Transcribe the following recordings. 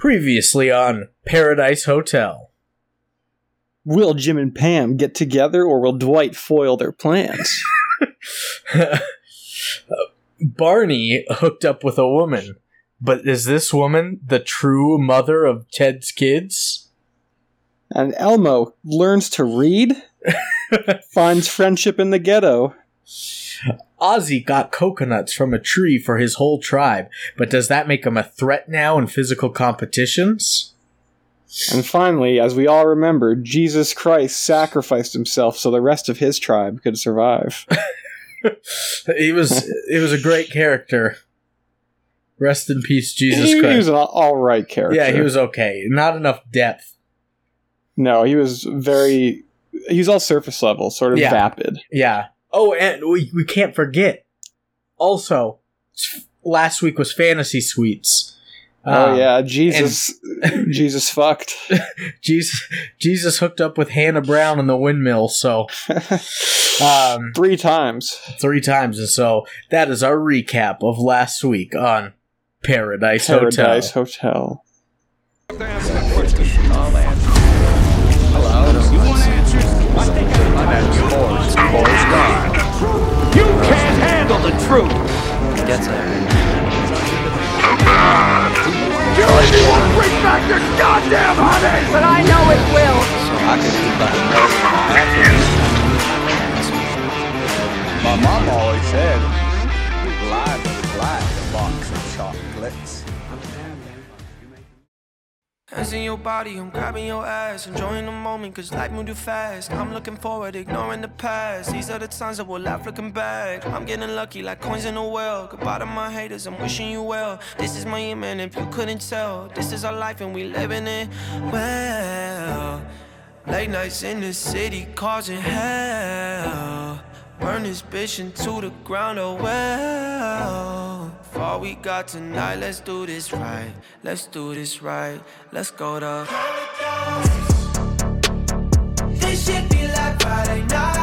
Previously on Paradise Hotel. Will Jim and Pam get together or will Dwight foil their plans? Barney hooked up with a woman, but is this woman the true mother of Ted's kids? and Elmo learns to read, finds friendship in the ghetto. Ozzy got coconuts from a tree for his whole tribe, but does that make him a threat now in physical competitions? And finally, as we all remember, Jesus Christ sacrificed himself so the rest of his tribe could survive. he was it was a great character. Rest in peace, Jesus he, Christ. he was an all right character. yeah, he was okay. Not enough depth. No, he was very. He was all surface level, sort of Yeah. vapid. Yeah. Oh, and we we can't forget. Also, last week was Fantasy Suites. oh Um, yeah, Jesus, Jesus fucked. Jesus Jesus hooked up with Hannah Brown in the windmill, so um Three times. three times, and so that is our recap of last week on Paradise, Hotel. Paradise Hotel. Hotel. You can't handle the truth. Gets it. You won't bring back your goddamn honey. But I know it will. So I can keep on My mom always said, life is like a box of chocolates. In your body, I'm grabbing your ass, enjoying the moment, cause life moved too fast. I'm looking forward, ignoring the past. These are the times that we'll laugh looking back. I'm getting lucky like coins in a well. Goodbye to my haters, I'm wishing you well. This is my man, if you couldn't tell. This is our life and we living it well. Late nights in the city causing hell. Burn this bitch into the ground, oh well. All we got tonight, let's do this right. Let's do this right. Let's go to paradise. This shit be like Friday nights.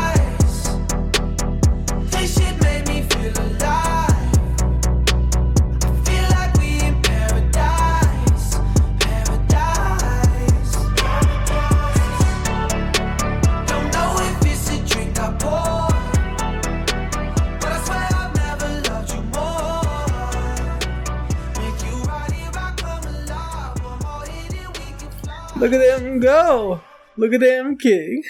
Look at them go. Look at them king.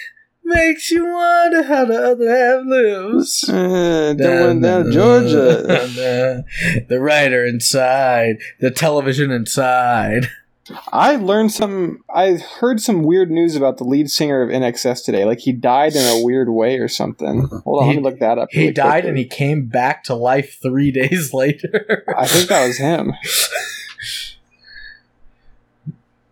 Makes you wonder how the other half lives. Uh, down, down Georgia. the writer inside, the television inside. I learned some. I heard some weird news about the lead singer of INXS today. Like he died in a weird way or something. Hold on, He- let me look that up. He really died quickly. and he came back to life three days later. I think that was him.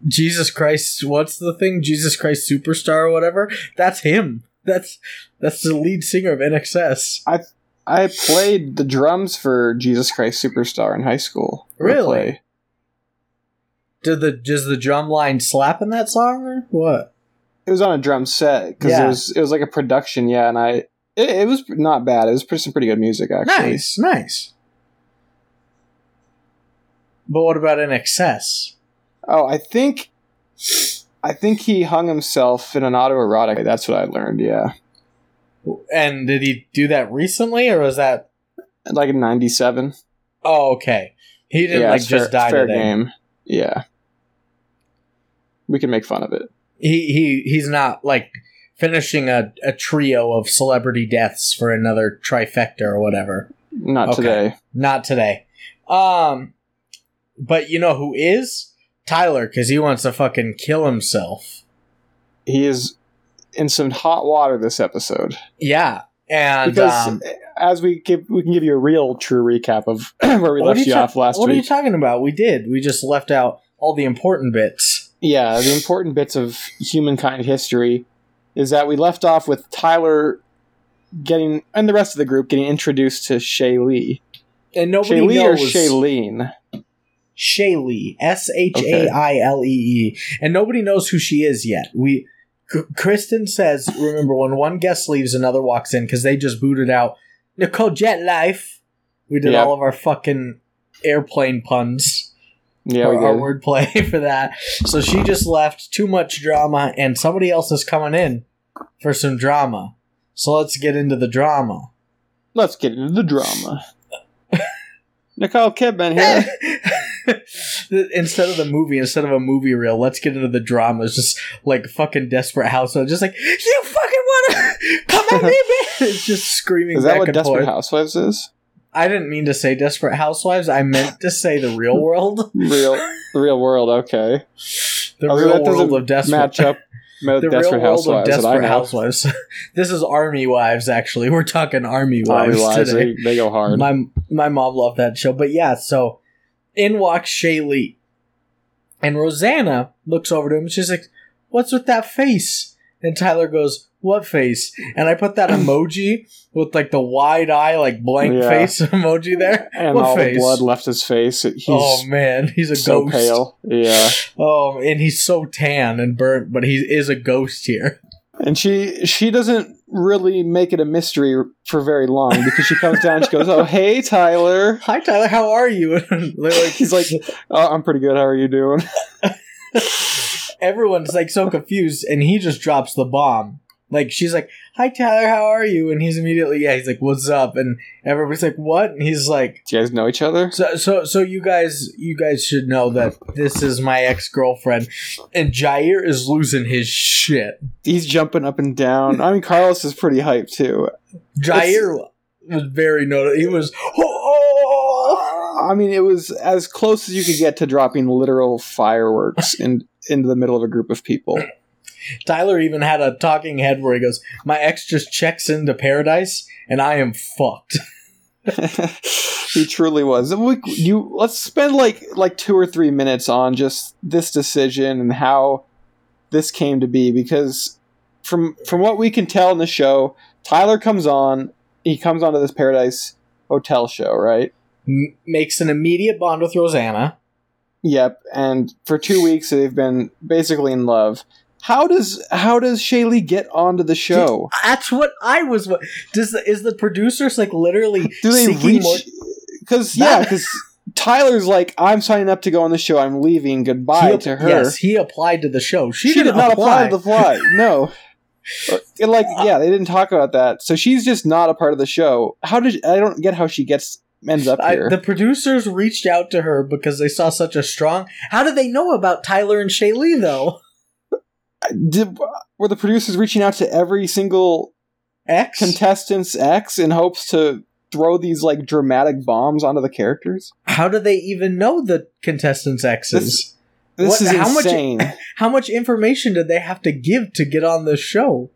Jesus Christ, what's the thing? Jesus Christ Superstar or whatever? That's him. That's that's the lead singer of INXS. I I played the drums for Jesus Christ Superstar in high school. Really? Did the does the drum line slap in that song or what? It was on a drum set because Yeah. it was it was like a production. Yeah, and I it, it was not bad. It was pretty, some pretty good music actually. Nice, nice. But what about INXS? Oh, I think I think he hung himself in an autoerotic. That's what I learned. Yeah, And did he do that recently, or was that? like in '97. Oh, okay. He didn't yeah, like just fair, die fair today. game. Yeah, we can make fun of it. He he he's not like finishing a, a trio of celebrity deaths for another trifecta or whatever. Not Okay. today. Not today. Um, but you know who is Tyler? Because he wants to fucking kill himself. He is in some hot water this episode Yeah, and because um, as we give, we can give you a real true recap of where we left you, ta- off last week. What are you talking about? We did. We just left out all the important bits. yeah, the important bits of humankind history is that we left off with Tyler getting and the rest of the group getting introduced to Shailee. And nobody Shailee or knows Shailene? Shailee, S H A I L E E, and nobody knows who she is yet. We, K- Kristin says, remember when one guest leaves, another walks in because they just booted out Nicole Jet Life. We did Yeah. all of our fucking airplane puns. Yeah, our wordplay for that. So she just left. Too much drama, and somebody else is coming in for some drama. So let's get into the drama. Let's get into the drama. Nicole Kidman here. instead of the movie, instead of a movie reel, let's get into the dramas. Just like fucking desperate housewives, just like you fucking wanna come at me, bitch! It's just screaming. Is that back what and Desperate forth. Housewives is? I didn't mean to say desperate housewives. I meant to say the real world. Real, the real world. Okay, The was real like, that doesn't world of desperate. match up the Desperate real world of Housewives that desperate housewives. this is army wives. Actually, we're talking army wives Army Wives, today. they, they go hard. My my mom loved that show. But yeah, so in walks Shailee. And Rosanna looks over to him and she's like, What's with that face? And Tyler goes, What face? And I put that emoji with like the wide eye, like blank Yeah. face emoji there. and what all face? the blood left his face. He's oh man, he's a so ghost. pale. Yeah, Oh, and he's so tan and burnt, but he is a ghost here. And she she doesn't really make it a mystery for very long because she comes down. and She goes, "Oh, hey, Tyler." Hi Tyler, how are you? Like, He's like, "Oh, I'm pretty good. How are you doing?" everyone's like so confused and he just drops the bomb like she's like hi tyler how are you and he's immediately yeah he's like what's up and everybody's like what and he's like Do you guys know each other? so so so you guys you guys should know that this is my ex-girlfriend and jair is losing his shit He's jumping up and down. I mean, Carlos is pretty hyped too. jair was very notable he was oh, I mean, it was as close as you could get to dropping literal fireworks in into the middle of a group of people. Tyler even had a talking head where he goes my ex just checks into paradise and i am fucked he truly was. We, you let's spend like like two or three minutes on just this decision and how this came to be because from from what we can tell in the show, Tyler comes on. He comes onto this Paradise Hotel show, right? M- makes an immediate bond with rosanna Yep. And for two weeks they've been basically in love. How does how does Shailee get onto the show? That's what I was. wa- Does the, is the producers like literally Do they reach? Because yeah, because Tyler's like, I'm signing up to go on the show. I'm leaving. Goodbye He- to her. Yes, he applied to the show. She, she, didn't apply. apply. to the fly. No. Uh, and, like yeah, they didn't talk about that. So she's just not a part of the show. How did I don't get how she gets ends up I, here? the producers reached out to her because they saw such a strong. How did they know about Tyler and Shailee though? Did, were the producers reaching out to every single X. contestant's ex in hopes to throw these like dramatic bombs onto the characters? How do they even know the contestants' exes? This What- is how much- insane. How much information did they have to give to get on the show?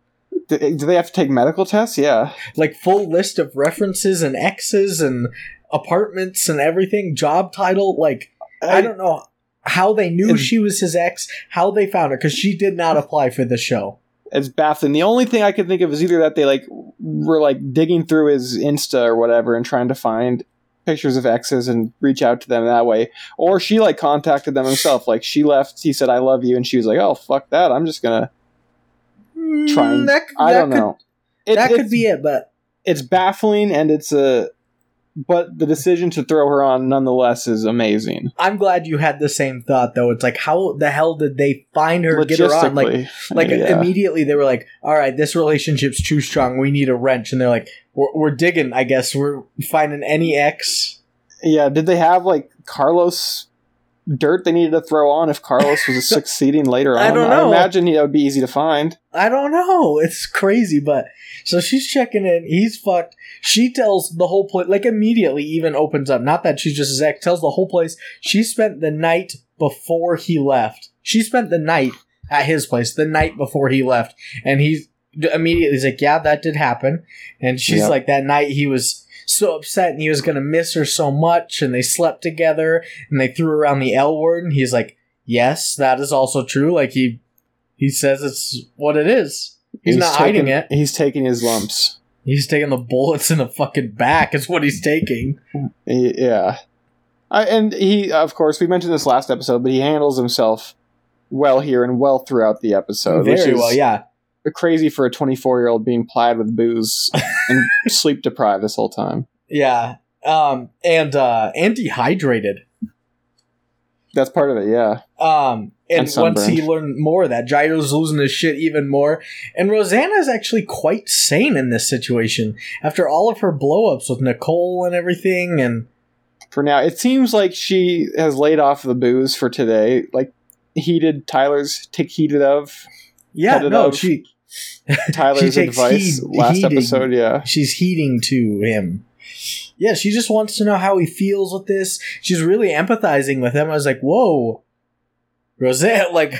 do, do they have to take medical tests? Yeah. Like full list of references and exes and apartments and everything, job title, like I, don't know how they knew And- she was his ex, how they found her, because she did not apply for the show. it's baffling. The only thing I could think of is either that they like were like digging through his Insta or whatever and trying to find pictures of exes and reach out to them that way, or she like contacted them himself. Like she left, he said I love you, and she was like, oh fuck that, I'm just gonna try and Mm, that, I don't could, know. It- that could be it, but It's baffling and it's a, but the decision to throw her on nonetheless is amazing. I'm glad you had the same thought though. It's like how the hell did they find her, get her on? Like like yeah. immediately they were like, "All right, this relationship's too strong. We need a wrench." And they're like, "We're, we're digging. I guess we're finding any ex." Yeah, did they have like Carlos dirt they needed to throw on if Carlos was succeeding later on? I don't know. I imagine that would be easy to find. I don't know. It's crazy, but so she's checking in. He's fucked. She tells the whole place, like immediately, even opens up. Not that she's just ex. Tells the whole place she spent the night before he left. She spent the night at his place the night before he left, and he immediately is like, "Yeah, that did happen." And she's Yep. like, "That night he was." So upset, and he was gonna miss her so much, and they slept together, and they threw around the L word, and he's like, "Yes, that is also true." Like he, he says it's what it is. He's, not hiding it. He's taking his lumps. He's taking the bullets in the fucking back. Is what he's taking. Yeah. I, and he, of course, we mentioned this last episode, but he handles himself well here and well throughout the episode. which Very is well, yeah. Crazy for a 24 year old being plied with booze and sleep deprived this whole time. Yeah. Um and uh and dehydrated. That's part of it. Yeah. Um, and, And once he learned more of that, Gyro's losing his shit even more. And Rosanna is actually quite sane in this situation after all of her blowups with Nicole and everything. And For now, it seems like she has laid off the booze for today. Like heeded Tyler's take heeded of yeah, no, out. she Tyler's takes advice heed- last heeding. episode. Yeah. she's heeding to him. Yeah, she just wants to know how he feels with this. She's really empathizing with him. I was like, whoa, Rosanna, like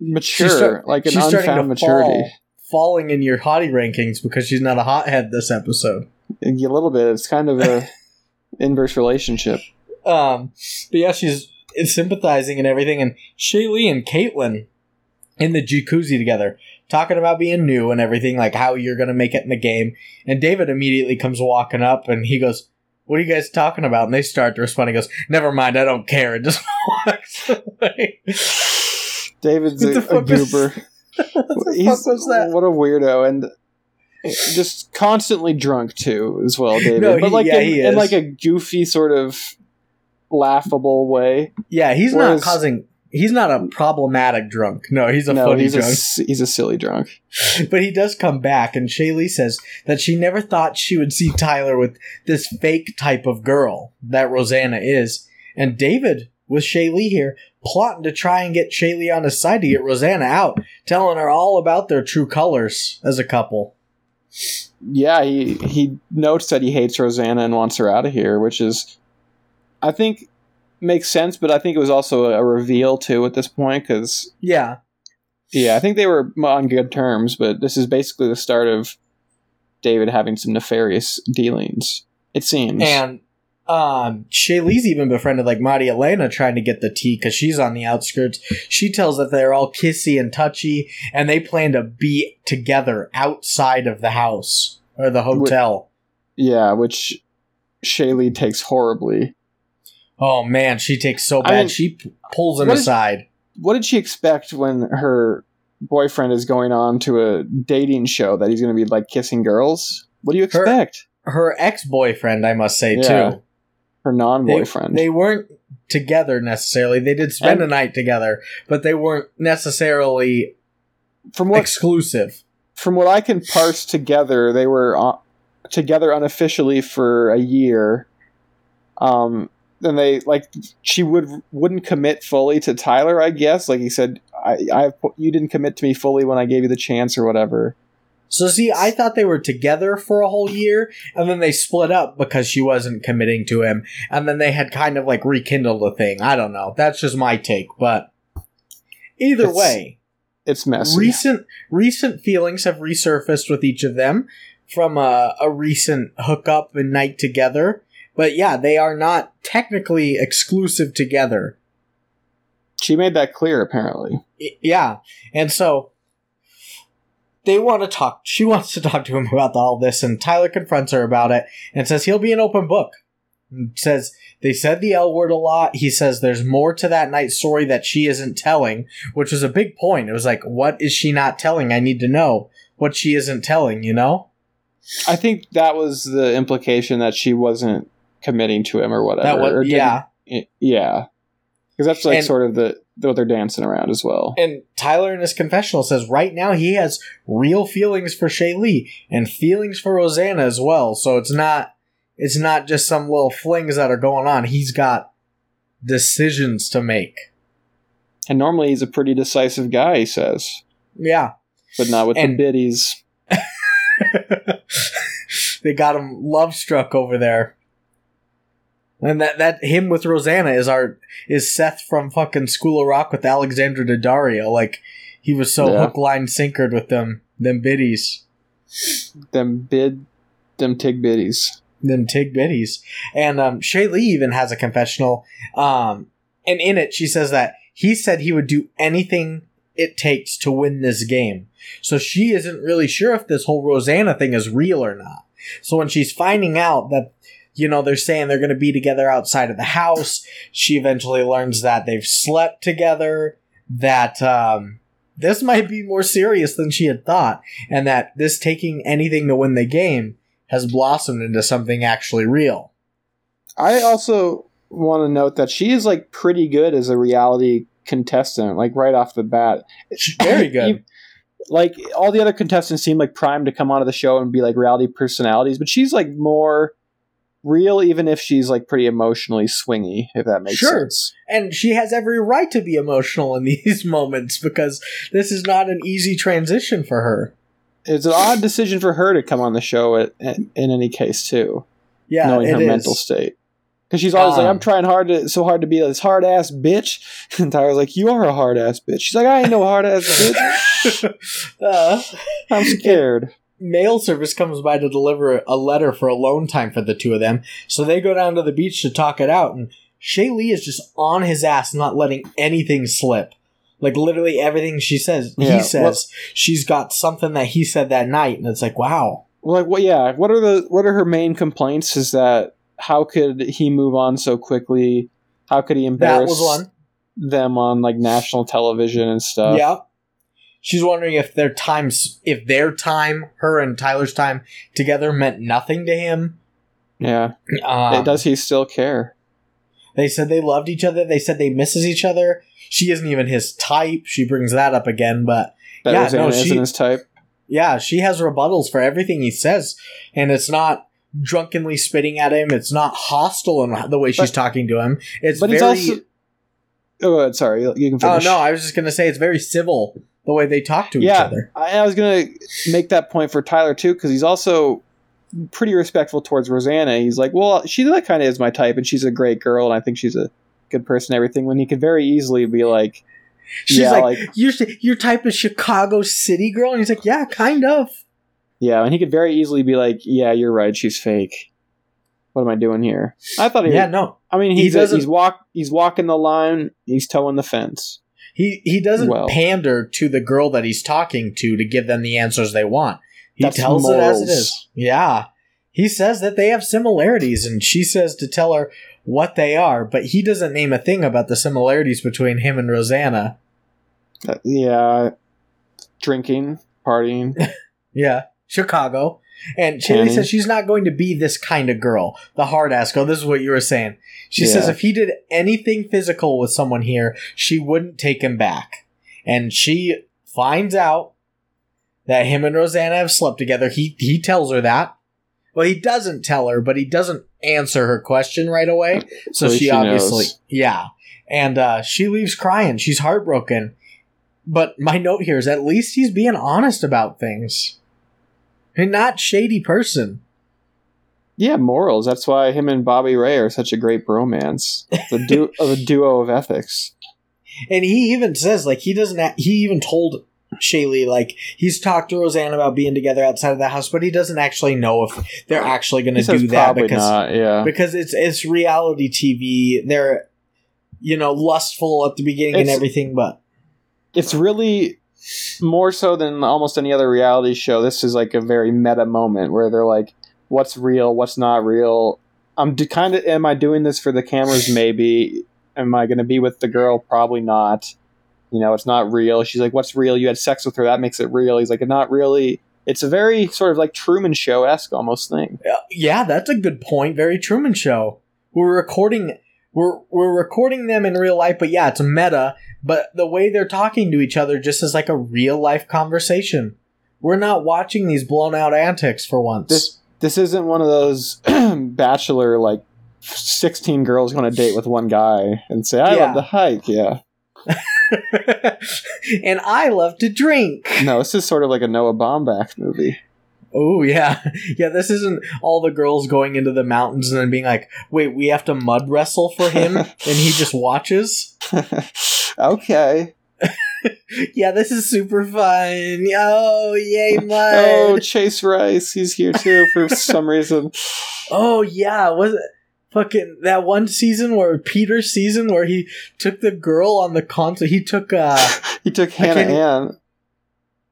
Mature, start- like an she's starting unfound maturity. fall, falling in your hottie rankings because she's not a hothead this episode. A little bit. It's kind of a inverse relationship. Um, but yeah, she's sympathizing and everything. And Shailee and Caitlin in the jacuzzi together, talking about being new and everything, like how you're gonna make it in the game. And David immediately comes walking up and he goes, "What are you guys talking about?" And they start to respond. He goes, "Never mind, I don't care." And just walks away. David's a, a goober. what the fuck was that? What a weirdo and just constantly drunk too, as well, David. No, but like yeah, in, he in like a goofy sort of laughable way. Yeah, he's Whereas- not causing. He's not a problematic drunk. No, he's a no, funny he's a drunk. s- he's a silly drunk. But he does come back, and Shailee says that she never thought she would see Tyler with this fake type of girl that Rosanna is. And David, with Shailee here, plotting to try and get Shailee on his side to get Rosanna out, telling her all about their true colors as a couple. Yeah, he he notes that he hates Rosanna and wants her out of here, which is, I think, makes sense. But I think it was also a reveal too at this point because Yeah. yeah, I think they were on good terms. But this is basically the start of David having some nefarious dealings. It seems. And um, Shailee's even befriended like Maria Elena trying to get the tea because she's on the outskirts. She tells that they're all kissy and touchy, and they plan to be together outside of the house or the hotel. yeah, which Shailee takes horribly. Oh man, she takes so I bad. mean, she pulls him what aside. What did she expect when her boyfriend is going on to a dating show that he's going to be like kissing girls? What do you expect? Her ex boyfriend, I must say Yeah. too. Her non-boyfriend. they weren't together necessarily. They did spend And- a night together, but they weren't necessarily from what exclusive. from what I can parse together, they were uh, together unofficially for a year. Um, then they like she would wouldn't commit fully to Tyler. I guess like he said, I I you didn't commit to me fully when I gave you the chance or whatever. So see, I thought they were together for a whole year, and then they split up because she wasn't committing to him, and then they had kind of like rekindled a thing. I don't know. That's just my take, but either It's- way, It's messy. recent recent feelings have resurfaced with each of them from a, a recent hookup and night together. But yeah, they are not technically exclusive together. she made that clear. Apparently, I- yeah, and so they want to talk. She wants to talk to him about all this, and Tyler confronts her about it and says he'll be an open book. And says they said the L word a lot. He says there's more to that night story that she isn't telling, which was a big point. It was like, what is she not telling? I need to know what she isn't telling. You know I think that was the implication that she wasn't committing to him or whatever. that was yeah. y- yeah, because that's like And- sort of the what they're dancing around as well. And Tyler in his confessional says right now he has real feelings for Shailee and feelings for Rosanna as well. So it's not it's not just some little flings that are going on. He's got decisions to make. And normally he's a pretty decisive guy, he says, Yeah. but not with And- the biddies. they got him love struck over there. And that that him with Rosanna is our is Seth from fucking School of Rock with Alexandra Daddario. Like he was so Yeah. hook line sinkered with them them biddies. Them bid, them tig biddies. them tig biddies. And um, Shailee even has a confessional. Um, and in it, she says that he said he would do anything it takes to win this game. So she isn't really sure if this whole Rosanna thing is real or not. So when she's finding out that, you know, they're saying they're going to be together outside of the house, she eventually learns that they've slept together, that, um, this might be more serious than she had thought, and that this taking anything to win the game has blossomed into something actually real. I also want to note that she is like pretty good as a reality contestant, like right off the bat. Very good. Like all the other contestants seem like primed to come onto the show and be like reality personalities, but she's like more real, even if she's like pretty emotionally swingy, if that makes Sure. sense. and she has every right to be emotional in these moments because this is not an easy transition for her. It's an odd decision for her to come on the show at, at, in any case, too, Yeah, knowing her is. mental state. Because she's always like, Um, I'm trying hard to so hard to be this hard ass bitch. And Tyler's like, You are a hard ass bitch. She's like, I ain't no hard ass bitch. uh, I'm scared. Mail service comes by to deliver a letter for alone time for the two of them. So they go down to the beach to talk it out, and Shailee is just on his ass, not letting anything slip. Like literally everything she says, Yeah, he says she's got something that he said that night, and it's like, wow. Like, what? Yeah. What are the what are her main complaints? Is that how could he move on so quickly? How could he embarrass them on like national television and stuff? yeah. She's wondering if their times, if their time, her and Tyler's time together meant nothing to him. Yeah. Um, Does he still care? They said they loved each other. They said they misses each other. She isn't even his type. She brings that up again, but That yeah, no, she- isn't his type. yeah, she has rebuttals for everything he says, and it's not drunkenly spitting at him. It's not hostile in the way she's But- talking to him. It's But very. he's also. Oh, sorry. You can oh no, I was just gonna say it's very civil the way they talk to each other. I, I was gonna make that point for Tyler too because he's also pretty respectful towards Rosanna. He's like, well, she like kind of is my type, and she's a great girl, and I think she's a good person. and Everything when he could very easily be like, She's yeah, like, like your your type of Chicago City girl, and he's like, yeah, kind of. yeah, and he could very easily be like, yeah, you're right, she's fake. What am I doing here? I thought he. Yeah, no, I mean, he's doesn't- he's walk he's walking the line. He's towing the fence. He he doesn't Well. pander to the girl that he's talking to to give them the answers they want. He tells it as it morals. is. Yeah. He says that they have similarities, and she says to tell her what they are, but he doesn't name a thing about the similarities between him and Rosanna. Uh, yeah, drinking, partying. Yeah. Chicago. And Tanning. says she's not going to be this kind of girl, the hard ass girl. This is what you were saying. She says if he did anything physical with someone here, she wouldn't take him back. And she finds out that him and Rosanna have slept together. He he tells her that. Well, he doesn't tell her, but he doesn't answer her question right away. So So she, she obviously, knows. yeah. And uh, she leaves crying. She's heartbroken. But my note here is at least he's being honest about things. And not shady person. Yeah, morals. That's why him and Bobby Ray are such a great bromance. The du- of a duo of ethics. And he even says, like, he doesn't, he even told Shailee, like, he's talked to Rosanna about being together outside of the house, but he doesn't actually know if they're actually going to do that because, not. Yeah, because it's, it's reality TV. They're, you know, lustful at the beginning and everything, but it's really more so than almost any other reality show. This is like a very meta moment where they're like, "What's real? What's not real?" I'm kind of. Am I doing this for the cameras? Maybe. Am I going to be with the girl? Probably not. You know, it's not real. She's like, "What's real? You had sex with her. That makes it real." He's like, "Not really." It's a very sort of like Truman Show esque almost thing. Yeah, that's a good point. Very Truman Show. We're recording. We're we're recording them in real life, but yeah, it's meta. But the way they're talking to each other just is like a real life conversation. We're not watching these blown out antics for once. This this isn't one of those bachelor like sixteen girls going to date with one guy and say, "I Yeah. love the hike." Yeah. and I love to drink. No, this is sort of like a Noah Baumbach movie. Oh yeah, yeah. This isn't all the girls going into the mountains and then being like, "Wait, we have to mud wrestle for him," and he just watches. okay. Yeah, this is super fun. Oh yay, mud! Oh, Chase Rice, he's here too for some reason. Oh yeah, was it fucking that one season where Peter's season where he took the girl on the concert? He took uh He took Hannah Ann.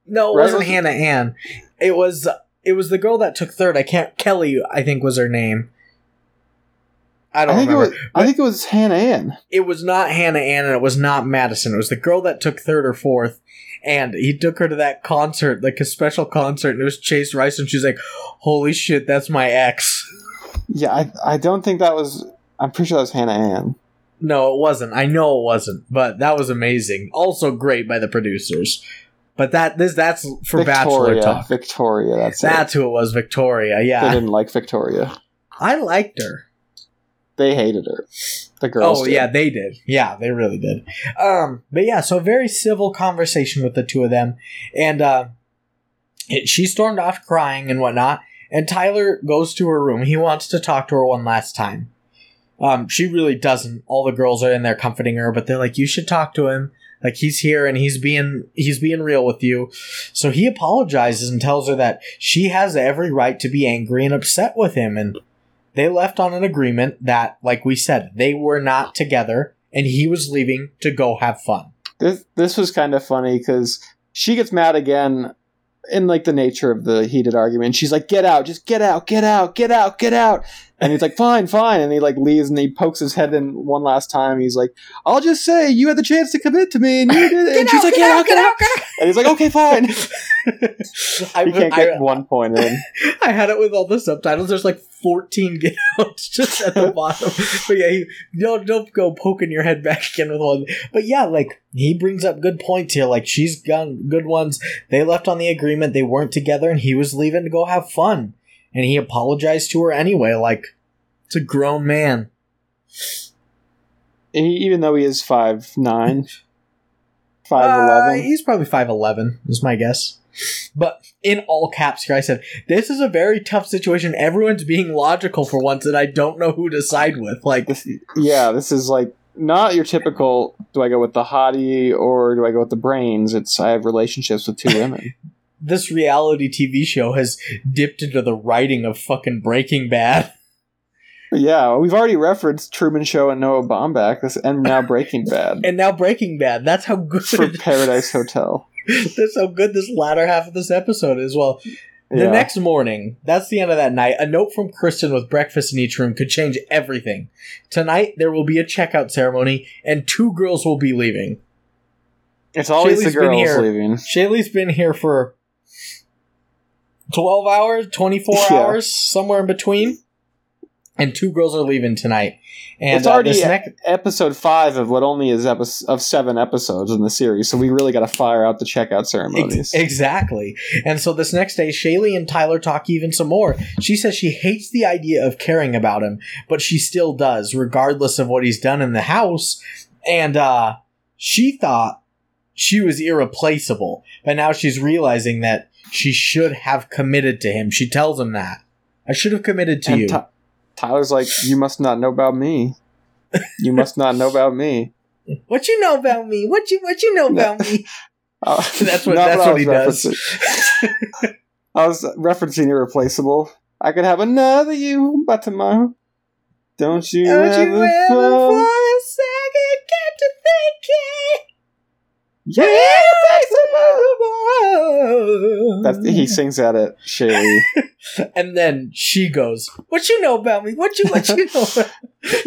no, it Right, wasn't Hannah Ann. It was it was the girl that took third. I can't Kelly, I think was her name. I I don't think it remember. was. I think it was Hannah Ann. it was not Hannah Ann and it was not Madison. It was the girl that took third or fourth. And he took her to that concert, like a special concert, and it was Chase Rice, and she's like, "Holy shit, that's my ex." Yeah, I. I don't think that was. I'm pretty sure that was Hannah Ann. No, it wasn't. I know it wasn't, but that was amazing. Also great by the producers. But that this that's for bachelor Victoria. talk. Victoria, that's, it. That's who it was, Victoria. Yeah. They didn't like Victoria. I liked her. They hated her. The girls. oh did. yeah, they did. Yeah, they really did. Um, but yeah, so very civil conversation with the two of them, and uh, it, she stormed off crying and whatnot. And Tyler goes to her room. He wants to talk to her one last time. Um, she really doesn't. All the girls are in there comforting her, but they're like, "You should talk to him. Like he's here and he's being he's being real with you." So he apologizes and tells her that she has every right to be angry and upset with him, and they left on an agreement that, like we said, they were not together, and he was leaving to go have fun. This this was kind of funny because she gets mad again in like the nature of the heated argument. She's like, "Get out! Just get out! Get out! Get out! Get out!" And he's like, "Fine, fine." And he like leaves and he pokes his head in one last time. He's like, "I'll just say you had the chance to commit to me and you did." it." and she's like, "Get out! Get out!" And he's like, "Okay, fine." I, He can't I- get one point in. I had it with all the subtitles. There's like 14 get outs just at the bottom. But yeah, he, don't don't go poking your head back again with one. But yeah, like he brings up good points here. Like she's got good ones. They left on the agreement. They weren't together, and he was leaving to go have fun. And he apologized to her anyway. Like it's a grown man. He, even though he is five nine, five Uh, eleven. he's probably five eleven. Is my guess. But in all caps here, I said, "This is a very tough situation. Everyone's being logical for once, and I don't know who to side with." Like, this, yeah, this is like not your typical. Do I go with the hottie or do I go with the brains? It's I have relationships with two women. this reality TV show has dipped into the writing of fucking Breaking Bad. yeah, we've already referenced Truman Show and Noah Baumbach, this and now Breaking Bad And now Breaking Bad. That's how good for Paradise Hotel. that's how good this latter half of this episode is. Well, the Yeah. next morning, that's the end of that night. A note from Kristin with breakfast in each room could change everything. Tonight there will be a checkout ceremony and two girls will be leaving. it's always Shailee's the been girls here. leaving. Shailee's been here for 12 hours, 24 Yeah. hours, somewhere in between. And two girls are leaving tonight. And it's uh, already this e- next episode five of what only is episode of seven episodes in the series, so we really got to fire out the checkout ceremonies. Ex- exactly. And so this next day, Shailee and Tyler talk even some more. She says she hates the idea of caring about him, but she still does, regardless of what he's done in the house. And uh, she thought she was irreplaceable, but now she's realizing that she should have committed to him. She tells him that. I should have committed to And you. Ty- Tyler's like, "You must not know about me. You must not know about me." what you know about me? What you what you know about me? Uh, That's what- that's I what was he does. referencing. I was referencing irreplaceable. I could have another you by tomorrow. Don't you Don't ever, you ever for a second get to thinking Yeah. That's, he sings that at Shailee. and then she goes, "What you know about me? What you what you know?"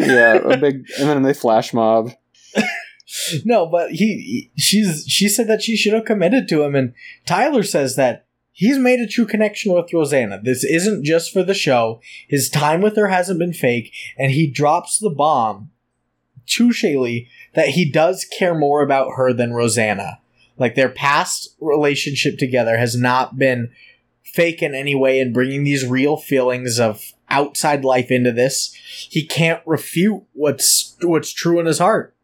yeah, a big, and then they flash mob. no, but he, she's she said that she should have committed to him, and Tyler says that he's made a true connection with Rosanna. This isn't just for the show. His time with her hasn't been fake, and he drops the bomb to Shailee that he does care more about her than Rosanna. Like their past relationship together has not been fake in any way and bringing these real feelings of outside life into this. He can't refute what's what's true in his heart.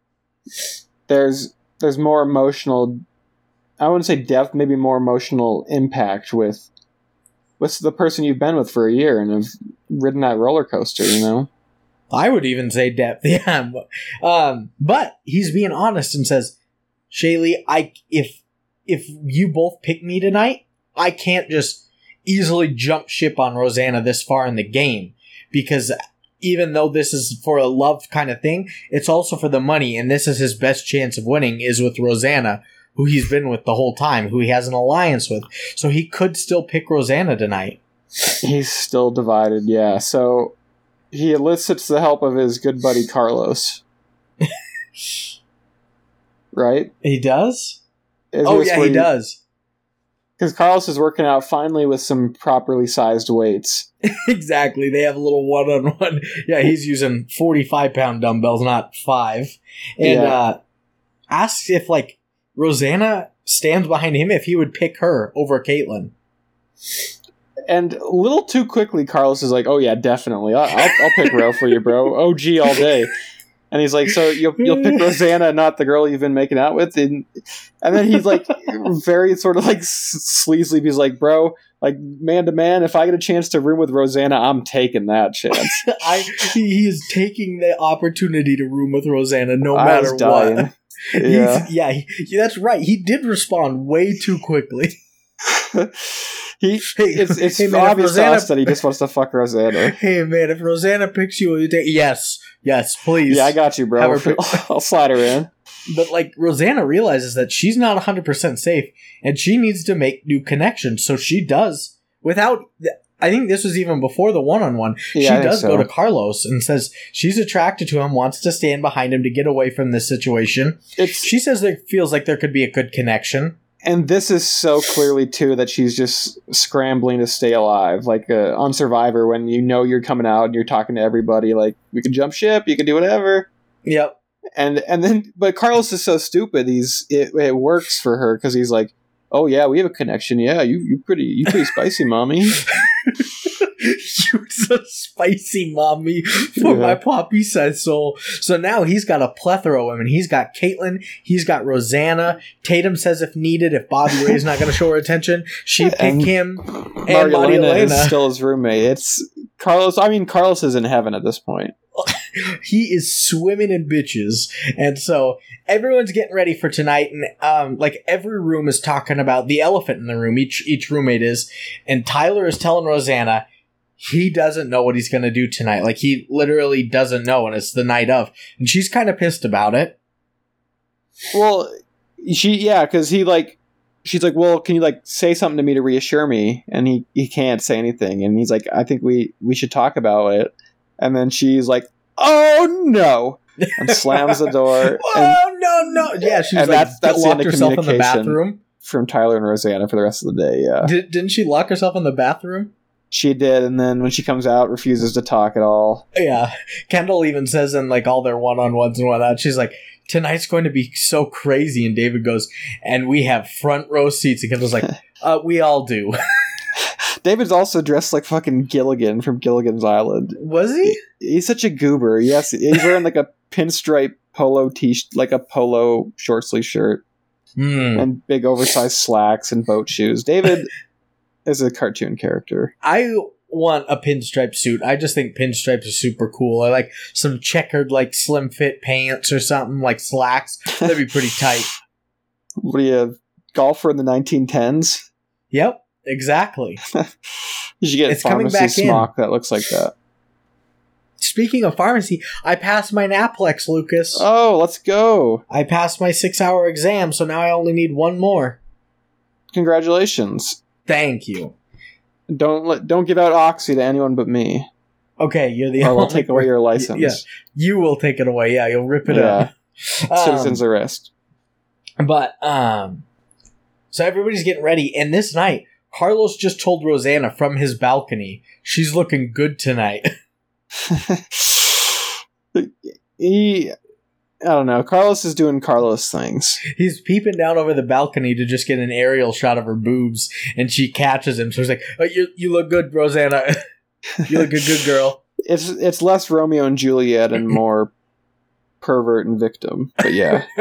There's there's more emotional. I wouldn't say depth, maybe more emotional impact with with the person you've been with for a year and have ridden that roller coaster. You know. I would even say depth, yeah. Um, but he's being honest and says, Shailee, I if if you both pick me tonight, I can't just easily jump ship on Rosanna this far in the game because even though this is for a love kind of thing, it's also for the money, and this is his best chance of winning is with Rosanna, who he's been with the whole time, who he has an alliance with. So he could still pick Rosanna tonight. He's still divided, yeah. So he elicits the help of his good buddy Carlos. right? He does? Isn't oh yeah, he does. Because Carlos is working out finally with some properly sized weights. exactly. They have a little one on one. Yeah, he's using 45 pound dumbbells, not five. And Yeah. uh, asks if, like, Rosanna stands behind him if he would pick her over Caitlyn. And a little too quickly, Carlos is like, "Oh yeah, definitely. I'll, I'll, I'll pick Ro for you, bro. OG all day." And he's like, "So you'll you'll pick Rosanna, not the girl you've been making out with?" And and then he's like, very sort of like s- sleazily, he's like, "Bro, like man to man, if I get a chance to room with Rosanna, I'm taking that chance." I he, he is taking the opportunity to room with Rosanna no I matter what. Yeah. He's, yeah, he, yeah, that's right. He did respond way too quickly. he it's it's hey, man, obvious to us that he just wants to fuck Rosanna. Hey man, if Rosanna picks you, you take yes, yes, please. Yeah, I got you, bro. her I'll slide her in. But like Rosanna realizes that she's not 100% safe and she needs to make new connections. So she does without I think this was even before the one-on-one. Yeah, she does so. go to Carlos and says she's attracted to him, wants to stand behind him to get away from this situation. It's She says it feels like there could be a good connection. And this is so clearly too that she's just scrambling to stay alive. Like uh, on survivor when you know you're coming out and you're talking to everybody like we can jump ship you can do whatever. Yep. and and then but carlos is so stupid he's it, it works for her because he's like oh yeah we have a connection. Yeah you you pretty you pretty spicy mommy You're so spicy, mommy, for Yeah. my poppy says so. So now he's got a plethora of women. He's got Caitlyn, he's got Rosanna. Tatum says if needed, if Bobby Ray's not going to show her attention, she pick And him. And Marielena is still his roommate it's carlos i mean carlos is in heaven at this point he is swimming in bitches and so everyone's getting ready for tonight and um like every room is talking about the elephant in the room each each roommate is and tyler is telling rosanna he doesn't know what he's going to do tonight like he literally doesn't know and it's the night of and she's kind of pissed about it Well, she yeah, because he like she's like, well, can you like say something to me to reassure me? And he he can't say anything, and he's like, I think we we should talk about it. And then she's like, oh no, and slams the door. And oh no no yeah she's and like that's- that's the locked of herself in the communication. bathroom from Tyler and Rosanna for the rest of the day. Yeah, Did, didn't she lock herself in the bathroom she did, and then when she comes out, refuses to talk at all. Yeah, Kendall even says in like all their one on ones and whatnot, she's like, "Tonight's going to be so crazy." And David goes, "And we have front row seats." And Kendall's like, "Uh, we all do." David's also dressed like fucking Gilligan from Gilligan's Island. Was he? He's such a goober. Yes, he's wearing like a pinstripe polo t like a polo short sleeve shirt. Hmm. and big oversized slacks and boat shoes. David is a cartoon character. I want a pinstripe suit. I just think pinstripes are super cool. I like some checkered, like slim fit pants or something, like slacks. That'd be pretty tight. What do you, a golfer in the 1910s? Yep, exactly. You should get It's a pharmacy back in. smock that looks like that. Speaking of pharmacy, I passed my Naplex, Lucas. Oh, let's go! I passed my six hour exam, so now I only need one more. Congratulations! Thank you. Don't let don't give out oxy to anyone but me, Okay, you're the we'll take away your license. Yeah, you will take it away. Yeah, you'll rip it Yeah. up. Um, Citizens arrest. but um, so everybody's getting ready, and this night, Carlos just told Rosanna from his balcony she's looking good tonight. he, I don't know. Carlos is doing Carlos things. He's peeping down over the balcony to just get an aerial shot of her boobs, and she catches him. So he's like, oh, "You you look good, Rosanna. you look a good girl." It's it's less Romeo and Juliet and more pervert and victim. But yeah.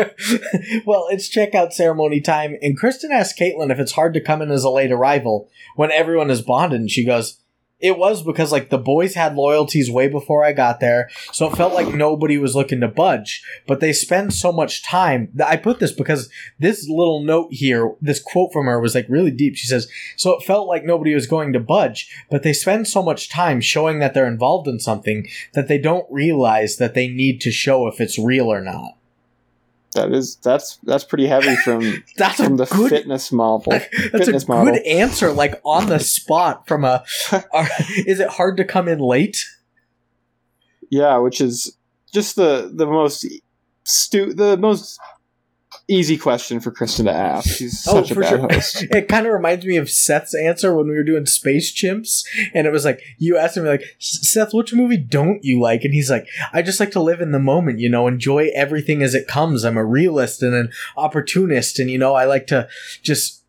well, it's checkout ceremony time, and Kristin asks Caitlin if it's hard to come in as a late arrival when everyone is bonded, and she goes, It was because like the boys had loyalties way before I got there, so it felt like nobody was looking to budge. But they spend so much time. I put this because this little note here, this quote from her was like really deep. She says, "So it felt like nobody was going to budge, but they spend so much time showing that they're involved in something that they don't realize that they need to show if it's real or not." That is that's that's pretty heavy from That's from the good. fitness model. That's a fitness good answer, like on the spot from a. are- is it hard to come in late? Yeah, which is just the the most stu the most easy question for Kristin to ask. She's Oh, such a bad sure. host. It kind of reminds me of Seth's answer when we were doing Space Chimps, and it was like you asked him like, Seth, which movie don't you like? And he's like, I just like to live in the moment, you know, enjoy everything as it comes. I'm a realist and an opportunist, and you know, I like to just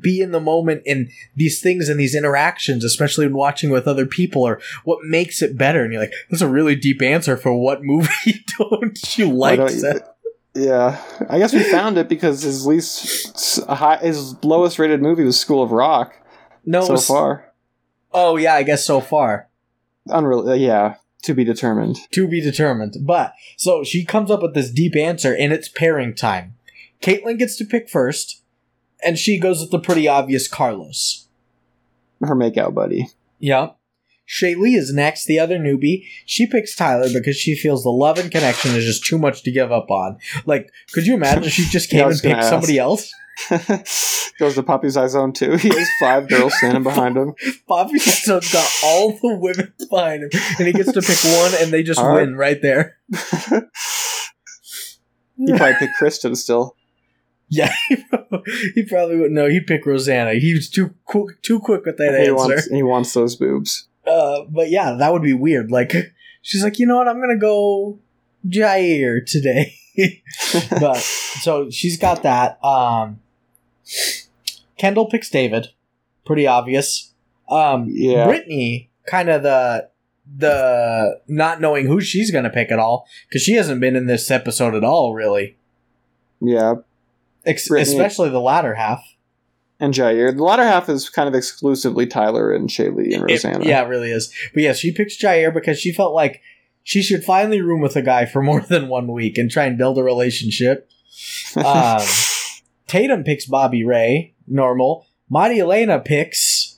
be in the moment in these things and these interactions, especially when watching with other people, or what makes it better. And you're like, that's a really deep answer for what movie don't you Why like, don't you- Seth? Yeah, I guess we found it because his least high, his lowest rated movie was School of Rock No, so was- far. oh yeah, I guess so far. Unreal, uh, yeah, to be determined. to be determined. But so she comes up with this deep answer, and it's pairing time. Caitlin gets to pick first, and she goes with the pretty obvious Carlos. Her makeout buddy. Yep. Shailee is next, the other newbie. She picks Tyler because she feels the love and connection is just too much to give up on. Like, could you imagine if she just came and picked gonna somebody else? Goes to Papi Saizon too. He has five girls standing behind him. Bobby Stone's got all the women behind him, and he gets to pick one, and they just All right. win right there. He probably picked Kristin still. Yeah, he probably wouldn't know. He'd pick Rosanna. He was too quick, too quick with that He answer. wants, he wants those boobs. Uh, but yeah, that would be weird. Like, she's like, you know what? I'm gonna go Jair today. but so she's got that. Um, Kendall picks David. Pretty obvious. Um, Yeah. Brittany, kind of the the not knowing who she's gonna pick at all because she hasn't been in this episode at all, really. Yeah, Ex- especially the latter half. And Jair. The latter half is kind of exclusively Tyler and Shailee and It- Rosanna. yeah, it really is. But yeah, she picks Jair because she felt like she should finally room with a guy for more than one week and try and build a relationship. Um, Tatum picks Bobby Ray, normal. Marielena picks.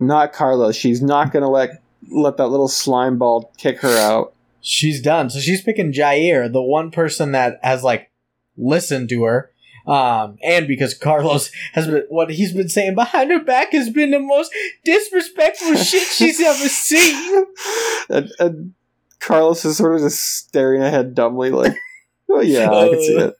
not Carlos. She's not gonna let let that little slime ball kick her out. She's done. So she's picking Jair, the one person that has like listened to her. Um, and because Carlos has been what he's been saying behind her back has been the most disrespectful shit she's ever seen. and, and Carlos is sort of just staring ahead dumbly, like, "Oh yeah, I can see it."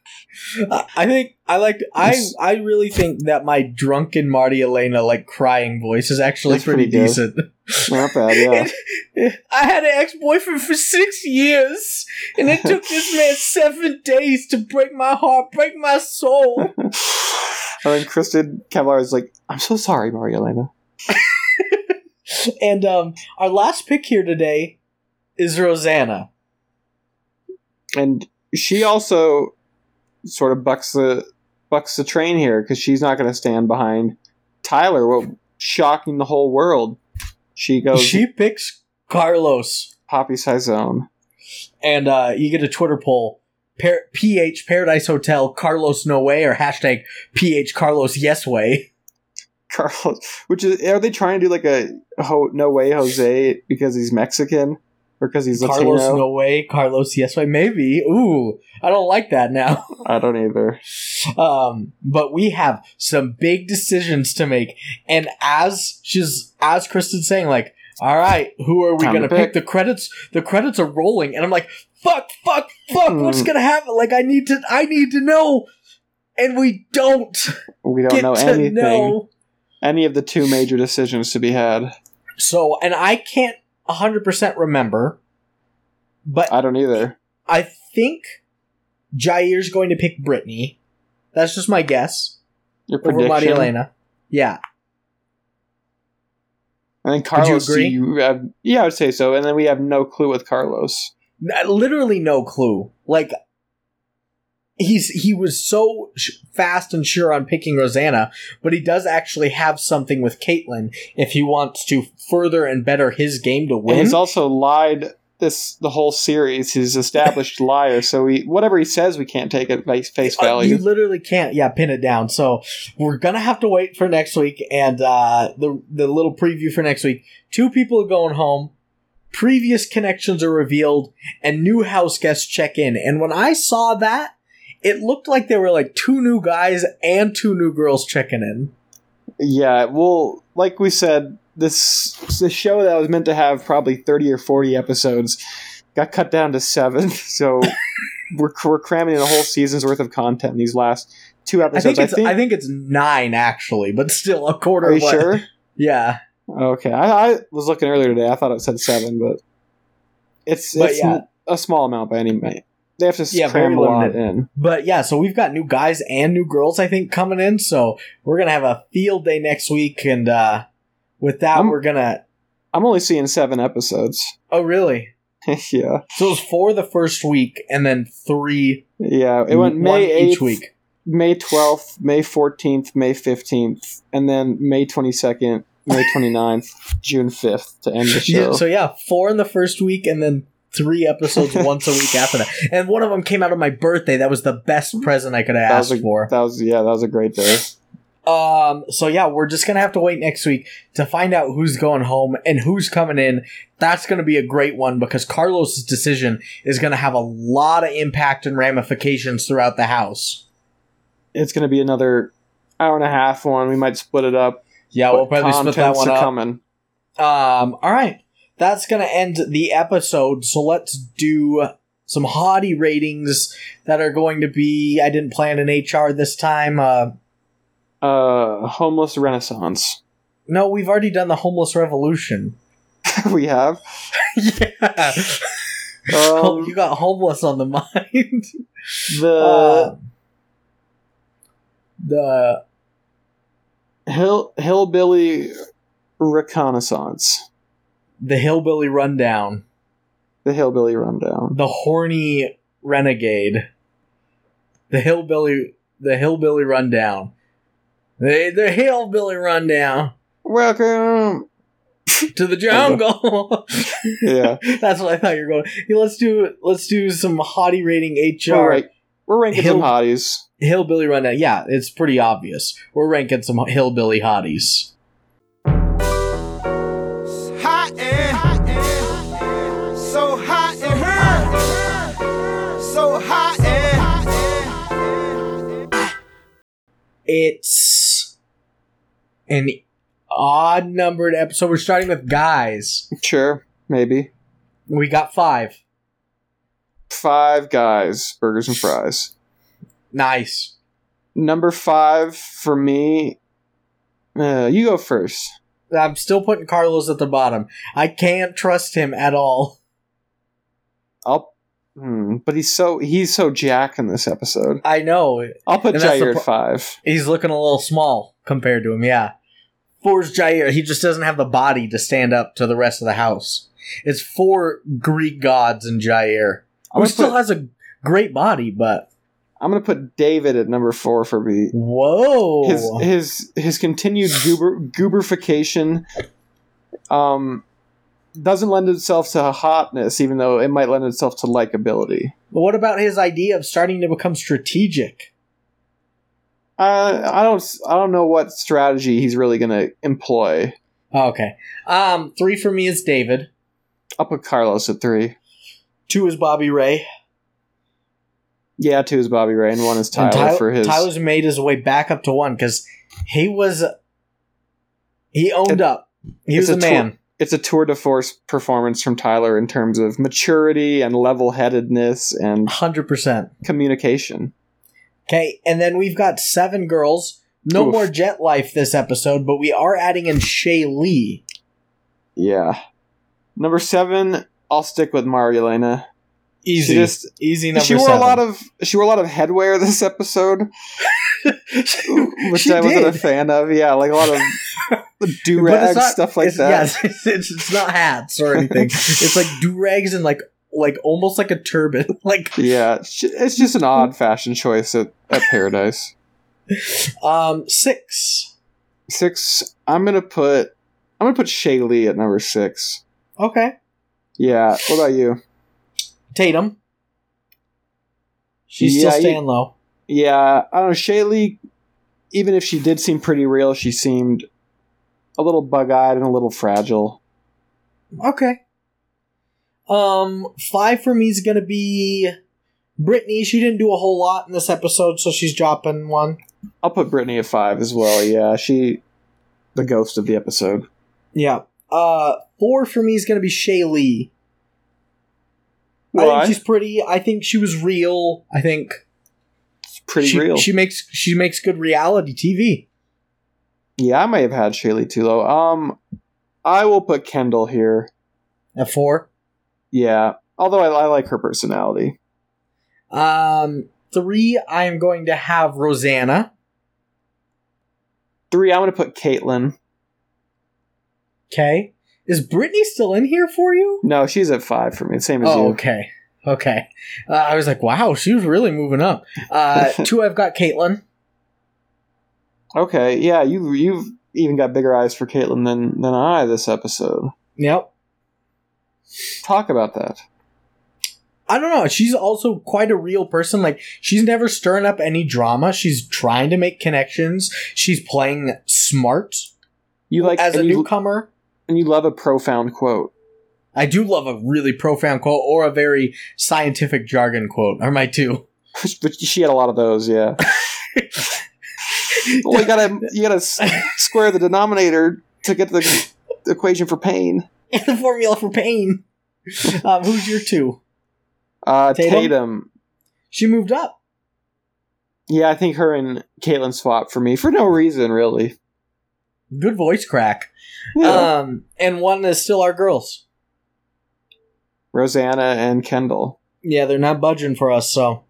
I I think I like I I really think that my drunken Marielena like crying voice is actually That's pretty, pretty decent. Not bad, yeah. I had an ex boyfriend for six years, and it took this man seven days to break my heart, break my soul. and then Kristin Cavallari is like, "I'm so sorry, Marielena." and um, our last pick here today is Rosanna. and she also sort of bucks the bucks the train here because she's not going to stand behind Tyler. What shocking the whole world? She goes She picks Carlos, Papi Saizon. and uh, you get a Twitter poll. Par- PH Paradise Hotel Carlos No Way or hashtag PH Carlos Yes Way. Carlos, which is are they trying to do like a ho, no way Jose because he's Mexican because he's Latino? Carlos No Way, Carlos Yes Way, maybe. Ooh, I don't like that now. I don't either. Um, but we have some big decisions to make, and as she's as Kristin's saying, like, all right, who are we Time gonna pick? pick. The credits, the credits are rolling, and I'm like, fuck, fuck, fuck, what's Hmm. gonna happen? Like, I need to, I need to know, and we don't We don't get know anything. know. Any of the two major decisions to be had. So, and I can't 100% remember, but I don't either. I think Jair's going to pick Brittany. That's just my guess. Your Over prediction. Elena. Yeah. And then you Carlos, agree? you have, yeah, I would say so. And then we have no clue with Carlos. Literally no clue. Like, he's he was so sh- fast and sure on picking Rosanna, but he does actually have something with Caitlyn if he wants to further and better his game to And win. he's also lied this the whole series. He's established liar. So we whatever he says, we can't take it face face Uh, value. you literally can't, yeah, pin it down. So we're gonna have to wait for next week and uh, the the little preview for next week. Two people are going home. Previous connections are revealed, and new house guests check in. And when I saw that, it looked like there were like two new guys and two new girls checking in. yeah, well, like we said, this the show that was meant to have probably thirty or forty episodes got cut down to seven. So we're, we're cramming in a whole season's worth of content in these last two I episodes. think it's I think it's nine actually, but still a quarter. are you sure? Yeah, Okay, I, I was looking earlier today. I thought it said seven, but it's But it's yeah. a small amount by any. They have to Yeah, cram a lot in. but yeah. So we've got new guys and new girls. I think coming in. So we're gonna have a field day next week, and uh with that, I'm- we're gonna. I'm only seeing seven episodes. Oh, really? yeah, So it was four the first week, and then three. yeah. It went May each 8th, week. May 12th, May 14th, May 15th, and then May 22nd, May 29th, June 5th to end the show. Yeah, so yeah, four in the first week, and then three episodes once a week after that. And one of them came out of my birthday. That was the best present I could have asked a, for. that was yeah, that was a great day. Um, so yeah, we're just gonna have to wait next week to find out who's going home and who's coming in. That's gonna be a great one because Carlos's decision is gonna have a lot of impact and ramifications throughout the house. It's gonna be another hour and a half one. We might split it up. Yeah, we'll probably split that one up. coming. Um, all right, that's gonna end the episode. So let's do some hottie ratings that are going to be. I didn't plan an HR this time. Uh, Uh, homeless renaissance. no, we've already done the homeless revolution. we have. yeah. Um, you got homeless on the mind. the Uh, the hill hillbilly reconnaissance. The hillbilly rundown, The hillbilly rundown. the horny renegade, the hillbilly, the hillbilly rundown, the the hillbilly rundown Welcome. to the jungle. Yeah. That's what I thought you were going. Hey, let's do let's do some hottie rating HR. All right. We're ranking Hill- some hotties. Hillbilly rundown. Yeah, it's pretty obvious. We're ranking some hillbilly hotties. It's an odd numbered episode. We're starting with guys. Sure. Maybe. We got five. Five guys, burgers and fries. Nice. Number five for me. Uh, you go first. I'm still putting Carlos at the bottom. I can't trust him at all. I'll. Hmm, but he's so he's so jack in this episode. I know. I'll put And Jair pro- at five. He's looking a little small compared to him, yeah. Four's Jair. He just doesn't have the body to stand up to the rest of the house. It's four Greek gods and Jair. Who gonna, still put, has a great body, but I'm gonna put David at number four for me. whoa. His his his continued goober gooberification um doesn't lend itself to hotness, even though it might lend itself to likability. But what about his idea of starting to become strategic? Uh, I don't I don't know what strategy he's really gonna employ. Oh, Okay. Um, three for me is David. I'll put Carlos at three. Two is Bobby Ray. Yeah, two is Bobby Ray, and one is Tyler for his. Tyler's made his way back up to one because he was he owned It- up. He was a a man. It's a tour de force performance from Tyler in terms of maturity and level headedness and Hundred percent. communication. Okay, and then we've got seven girls. No Oof. more jet life this episode, but we are adding in Shailee. Yeah. Number seven, I'll stick with Marielena. Easy, She just easy number. she wore seven. a lot of she wore a lot of headwear this episode, which She I wasn't a fan of. Yeah, like a lot of do rags stuff like it's, that. Yes, it's, it's, it's not hats or anything. it's like do rags and like like almost like a turban. Like Yeah, it's it's just an odd fashion choice at, at Paradise. um six. Six, I'm gonna put I'm gonna put Shailee at number six. Okay, Yeah, what about you? Tatum. She's Yeah, still staying low. Yeah, I don't know. Shailee, even if she did seem pretty real, she seemed a little bug eyed and a little fragile. Okay. Um, five for me is gonna be Brittany. She didn't do a whole lot in this episode, so she's dropping one. I'll put Brittany at five as well. Yeah, she, the ghost of the episode. Yeah. Uh, four for me is gonna be Shay Lee. I think she's pretty. I think she was real. I think Pretty she, real. She makes she makes good reality TV. yeah, I may have had Shailee too low. Um, I will put Kendall here. At four. Yeah, although I, I like her personality. Um, three. I am going to have Rosanna. Three, I'm going to put Caitlyn. Okay. Is Brittany still in here for you? No, she's at five for me. Same as Oh, you. okay. Okay. Uh, I was like, wow, she was really moving up. Uh, two, I've got Caitlin. Okay, yeah, you you've even got bigger eyes for Caitlyn than than I this episode. Yep. Talk about that. I don't know. She's also quite a real person. Like, she's never stirring up any drama. She's trying to make connections. She's playing smart You like as a you, newcomer. And you love a profound quote. I do love a really profound quote or a very scientific jargon quote. Are my two. but she had a lot of those, yeah. well, you gotta you gotta square the denominator to get the equation for pain. And the formula for pain. Um, who's your two? Uh, Tatum? Tatum. She moved up. Yeah, I think her and Caitlyn swapped for me for no reason, really. Good voice crack. Yeah. Um, and one is still our girls. Rosanna and Kendall. Yeah, they're not budging for us, so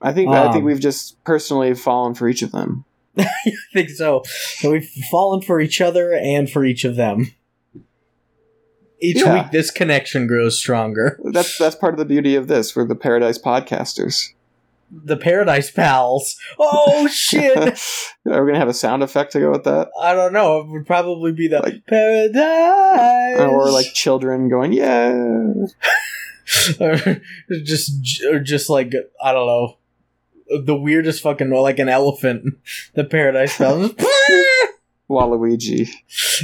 I think I think Um, we've just personally fallen for each of them. I think so. So we've fallen for each other and for each of them. Each Yeah. week, this connection grows stronger. That's that's part of the beauty of this. We're the Paradise Podcasters. The Paradise Pals. Oh shit! Are we gonna have a sound effect to go with that? I don't know. It would probably be the Like- Paradise, Or like children going, yeah. or just, or just like I don't know, the weirdest fucking like an elephant. The Paradise Pals. Waluigi.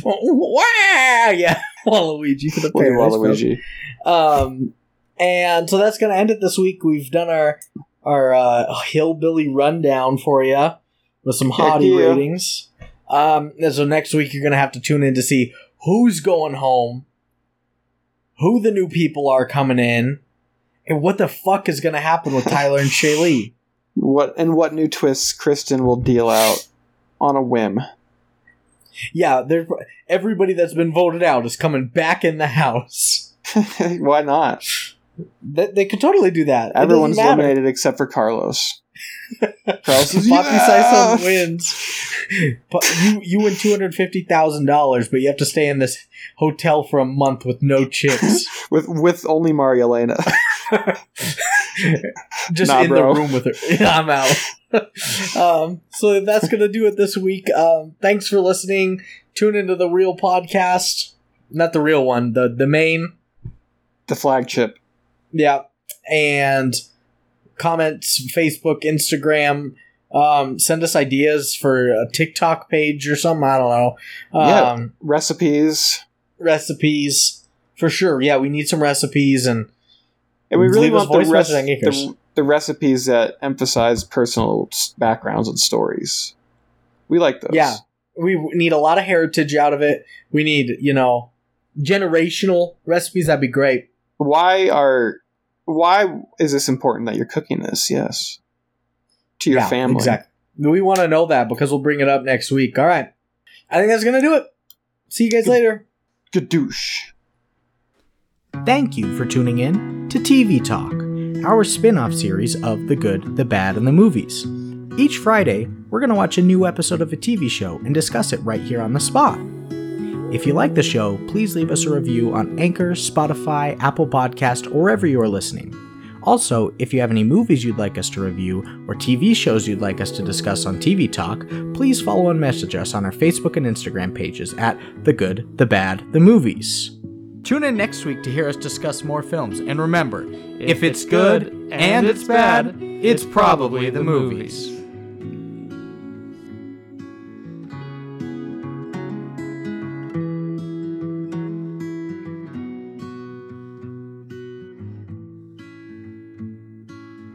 Wah! Yeah, Waluigi for the Paradise Pals. Waluigi. Um, and so that's gonna end it this week. We've done our our uh, hillbilly rundown for you with some Heck hottie yeah. ratings. Um, so next week you're gonna have to tune in to see who's going home, who the new people are coming in, and what the fuck is gonna happen with Tyler and Shailee. What and what new twists Kristin will deal out on a whim. Yeah, they're everybody that's been voted out is coming back in the house. Why not? They, they could totally do that. It Everyone's eliminated except for Carlos. Carlos is Poppy yeah! Sison wins. But you you win two hundred fifty thousand dollars, but you have to stay in this hotel for a month with no chicks, with with only Marielena. just Nah, in bro. the room with her. Yeah, I'm out. um, so that's gonna do it this week. Um, thanks for listening. Tune into the real podcast, not the real one, the the main. the flagship. Yeah, and comments, Facebook, Instagram. Um, send us ideas for a TikTok page or something. I don't know. Yeah. Um, Recipes. recipes for sure. Yeah, we need some recipes and And we really want the, voice rec- message on Geekers. the, the recipes that emphasize personal backgrounds and stories. We like those. Yeah. we need a lot of heritage out of it. We need, you know, generational recipes. That'd be great. Why are why is this important that you're cooking this? Yes. To your Yeah, family. Exactly. We want to know that because we'll bring it up next week. All right. I think that's going to do it. See you guys later. Gadoosh. Thank you for tuning in to TV Talk, our spin off series of The Good, the Bad, and the Movies. Each Friday, we're going to watch a new episode of a TV show and discuss it right here on the spot. If you like the show, please leave us a review on Anchor, Spotify, Apple Podcast, or wherever you are listening. Also, if you have any movies you'd like us to review or TV shows you'd like us to discuss on TV Talk, please follow and message us on our Facebook and Instagram pages at The Good, the Bad, the Movies. Tune in next week to hear us discuss more films, and remember, if, it's good and it's bad, it's probably the movies.